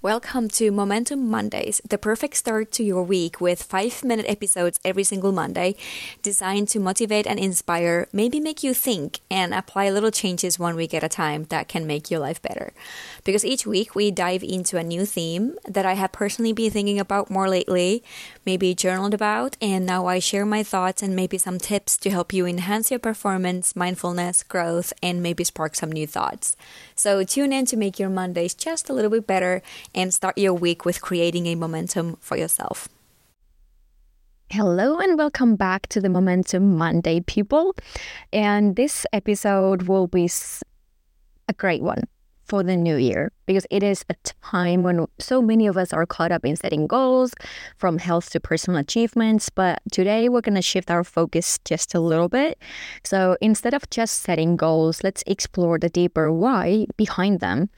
Welcome to Momentum Mondays, the perfect start to your week with five minute episodes every single Monday, designed to motivate and inspire, maybe make you think, and apply little changes one week at a time that can make your life better. Because each week we dive into a new theme that I have personally been thinking about more lately, maybe journaled about, and now I share my thoughts and maybe some tips to help you enhance your performance, mindfulness, growth, and maybe spark some new thoughts. So tune in to make your Mondays just a little bit better and start your week with creating a momentum for yourself. Hello and welcome back to the Momentum Monday, people. And this episode will be a great one for the new year because it is a time when so many of us are caught up in setting goals from health to personal achievements. But today we're going to shift our focus just a little bit. So instead of just setting goals, let's explore the deeper why behind them.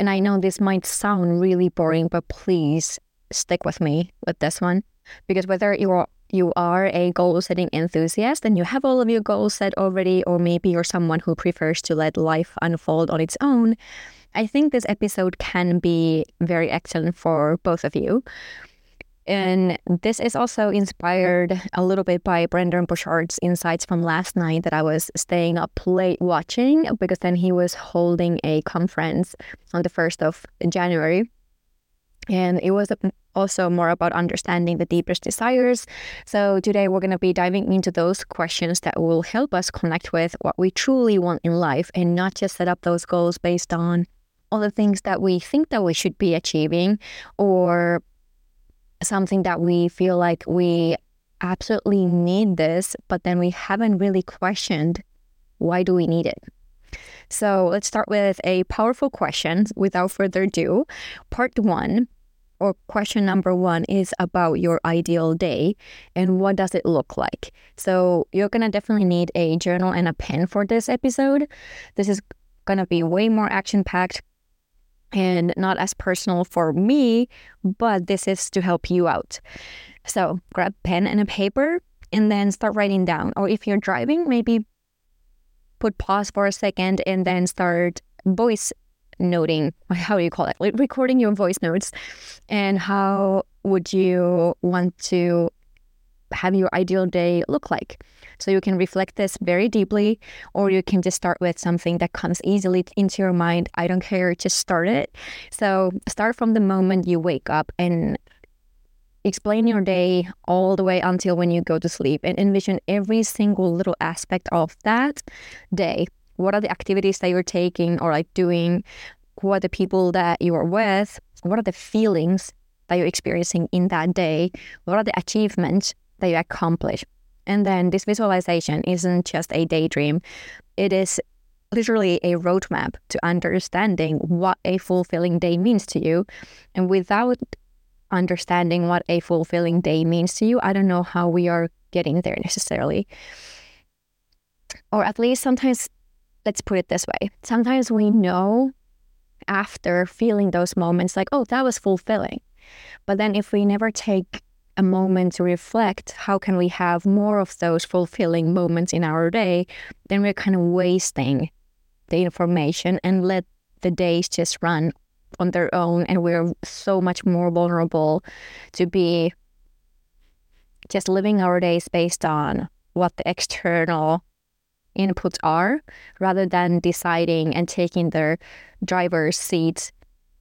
And I know this might sound really boring, but please stick with me with this one because whether you're you are a goal setting enthusiast and you have all of your goals set already, or maybe you're someone who prefers to let life unfold on its own, I think this episode can be very excellent for both of you. And this is also inspired a little bit by Brendon Burchard's insights from last night that I was staying up late watching because then he was holding a conference on the 1st of January. And it was also more about understanding the deepest desires. So today we're going to be diving into those questions that will help us connect with what we truly want in life and not just set up those goals based on all the things that we think that we should be achieving or something that we feel like we absolutely need this, but then we haven't really questioned why do we need it? So let's start with a powerful question without further ado. Part one or question number one is about your ideal day and what does it look like. So you're gonna definitely need a journal and a pen for this episode. This is gonna be way more action packed and not as personal for me, but this is to help you out. So grab pen and a paper and then start writing down. Or if you're driving, maybe put pause for a second and then start voice noting how do you call it recording your voice notes and how would you want to have your ideal day look like so you can reflect this very deeply or you can just start with something that comes easily into your mind i don't care just start it so start from the moment you wake up and explain your day all the way until when you go to sleep and envision every single little aspect of that day what are the activities that you're taking or like doing? Who are the people that you are with? What are the feelings that you're experiencing in that day? What are the achievements that you accomplish? And then this visualization isn't just a daydream, it is literally a roadmap to understanding what a fulfilling day means to you. And without understanding what a fulfilling day means to you, I don't know how we are getting there necessarily. Or at least sometimes let's put it this way sometimes we know after feeling those moments like oh that was fulfilling but then if we never take a moment to reflect how can we have more of those fulfilling moments in our day then we're kind of wasting the information and let the days just run on their own and we're so much more vulnerable to be just living our days based on what the external inputs are rather than deciding and taking the driver's seat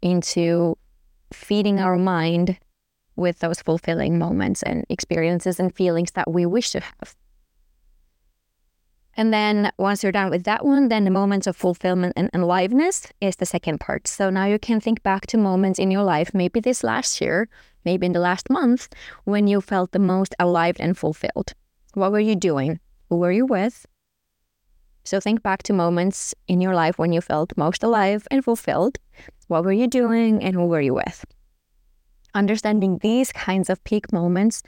into feeding our mind with those fulfilling moments and experiences and feelings that we wish to have. And then once you're done with that one, then the moments of fulfillment and aliveness is the second part. So now you can think back to moments in your life, maybe this last year, maybe in the last month, when you felt the most alive and fulfilled. What were you doing? Who were you with? So think back to moments in your life when you felt most alive and fulfilled. What were you doing and who were you with? Understanding these kinds of peak moments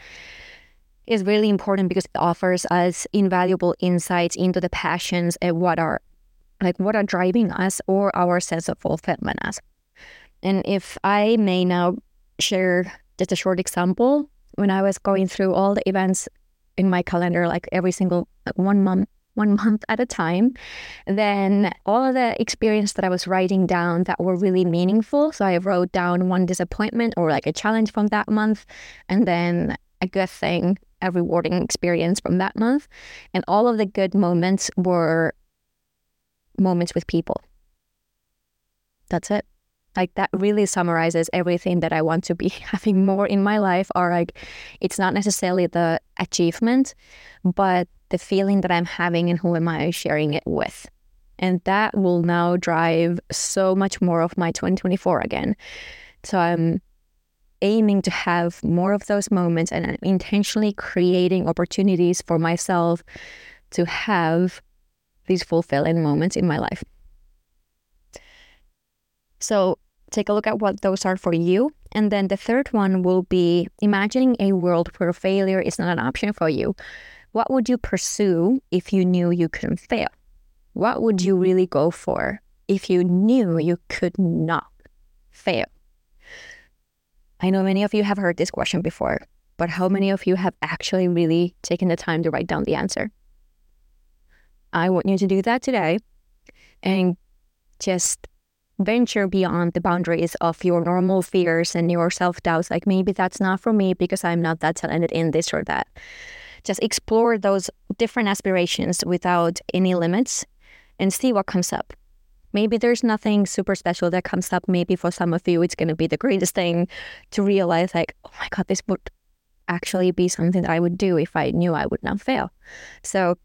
is really important because it offers us invaluable insights into the passions and what are like what are driving us or our sense of fulfillment as. And if I may now share just a short example, when I was going through all the events in my calendar, like every single like one month one month at a time. Then all of the experience that I was writing down that were really meaningful. So I wrote down one disappointment or like a challenge from that month, and then a good thing, a rewarding experience from that month. And all of the good moments were moments with people. That's it. Like that really summarizes everything that I want to be having more in my life. Or like, it's not necessarily the achievement, but the feeling that I'm having and who am I sharing it with. And that will now drive so much more of my 2024 again. So I'm aiming to have more of those moments and intentionally creating opportunities for myself to have these fulfilling moments in my life. So take a look at what those are for you. And then the third one will be imagining a world where failure is not an option for you. What would you pursue if you knew you couldn't fail? What would you mm-hmm. really go for if you knew you could not fail? I know many of you have heard this question before, but how many of you have actually really taken the time to write down the answer? I want you to do that today and just venture beyond the boundaries of your normal fears and your self doubts. Like maybe that's not for me because I'm not that talented in this or that. Just explore those different aspirations without any limits and see what comes up. Maybe there's nothing super special that comes up. Maybe for some of you, it's going to be the greatest thing to realize, like, oh my God, this would actually be something that I would do if I knew I would not fail. So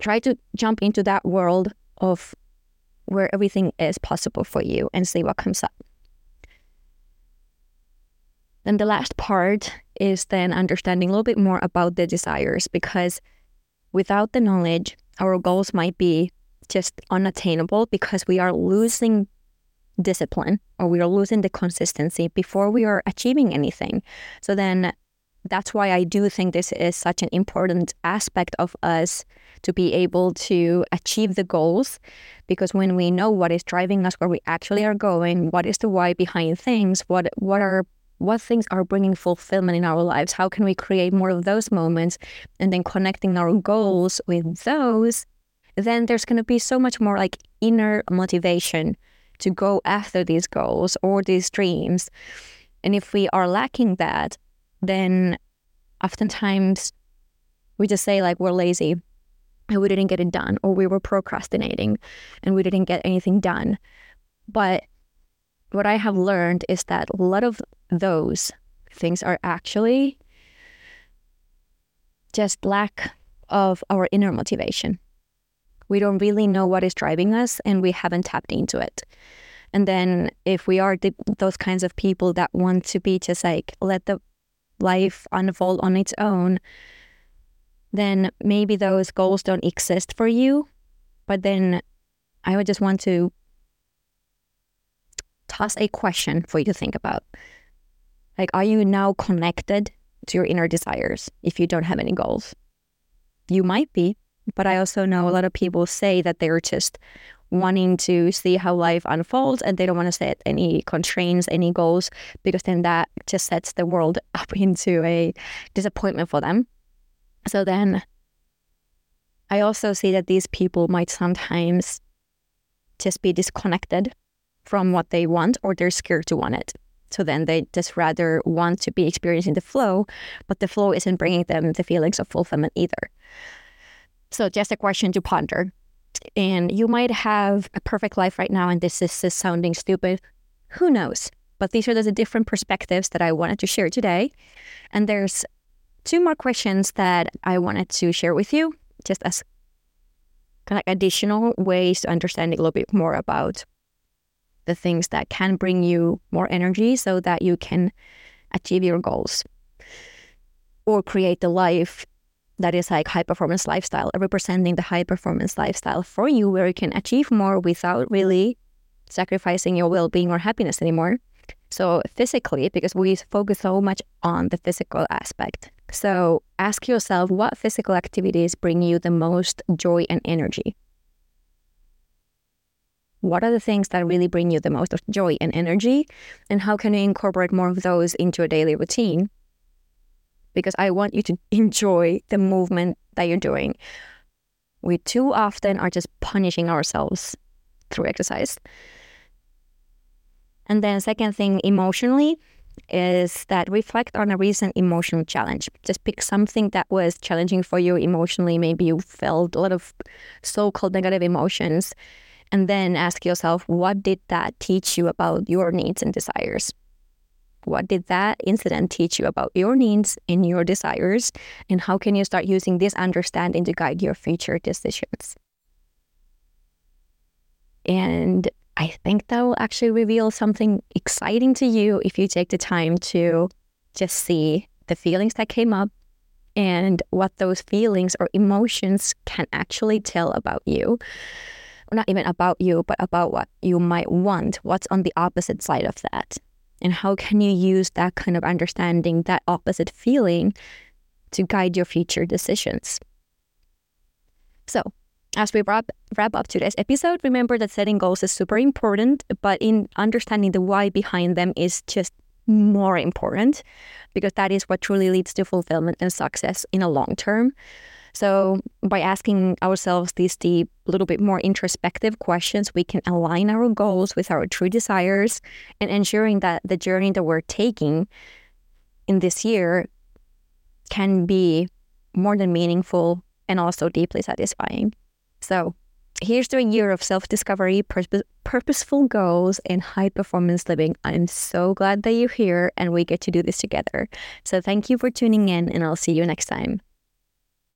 try to jump into that world of where everything is possible for you and see what comes up. Then the last part is then understanding a little bit more about the desires because without the knowledge, our goals might be just unattainable because we are losing discipline or we are losing the consistency before we are achieving anything. So then that's why I do think this is such an important aspect of us to be able to achieve the goals. Because when we know what is driving us, where we actually are going, what is the why behind things, what what are what things are bringing fulfillment in our lives, how can we create more of those moments, and then connecting our goals with those, then there's going to be so much more like inner motivation to go after these goals or these dreams. And if we are lacking that, then oftentimes we just say like we're lazy and we didn't get it done or we were procrastinating and we didn't get anything done. But what I have learned is that a lot of those things are actually just lack of our inner motivation. We don't really know what is driving us and we haven't tapped into it. And then if we are the, those kinds of people that want to be just like, let the life unfold on its own, then maybe those goals don't exist for you. But then I would just want to toss a question for you to think about. Like, are you now connected to your inner desires if you don't have any goals? You might be, but I also know a lot of people say that they're just wanting to see how life unfolds and they don't want to set any constraints, any goals, because then that just sets the world up into a disappointment for them. So then I also see that these people might sometimes just be disconnected from what they want or they're scared to want it. So then they just rather want to be experiencing the flow, but the flow isn't bringing them the feelings of fulfillment either. So just a question to ponder. And you might have a perfect life right now, and this is, sounding stupid. Who knows? But these are the different perspectives that I wanted to share today. And there's two more questions that I wanted to share with you, just as kind of additional ways to understand a little bit more about the things that can bring you more energy so that you can achieve your goals or create the life that is like high performance lifestyle, representing the high performance lifestyle for you where you can achieve more without really sacrificing your well being or happiness anymore. So, physically, because we focus so much on the physical aspect. So, ask yourself what physical activities bring you the most joy and energy? What are the things that really bring you the most joy and energy? And how can you incorporate more of those into a daily routine? because I want you to enjoy the movement that you're doing. We too often are just punishing ourselves through exercise. And then, second thing, emotionally, is that reflect on a recent emotional challenge. Just pick something that was challenging for you emotionally. Maybe you felt a lot of so called negative emotions. And then ask yourself, what did that teach you about your needs and desires? What did that incident teach you about your needs and your desires? And how can you start using this understanding to guide your future decisions? And I think that will actually reveal something exciting to you if you take the time to just see the feelings that came up and what those feelings or emotions can actually tell about you. Not even about you, but about what you might want, what's on the opposite side of that. And how can you use that kind of understanding, that opposite feeling, to guide your future decisions? So, as we wrap, wrap up today's episode, remember that setting goals is super important, but in understanding the why behind them is just more important because that is what truly leads to fulfillment and success in a long term. So, by asking ourselves these deep, little bit more introspective questions, we can align our goals with our true desires and ensuring that the journey that we're taking in this year can be more than meaningful and also deeply satisfying. So, here's to a year of self discovery, purpose, purposeful goals, and high performance living. I'm so glad that you're here and we get to do this together. So, thank you for tuning in, and I'll see you next time.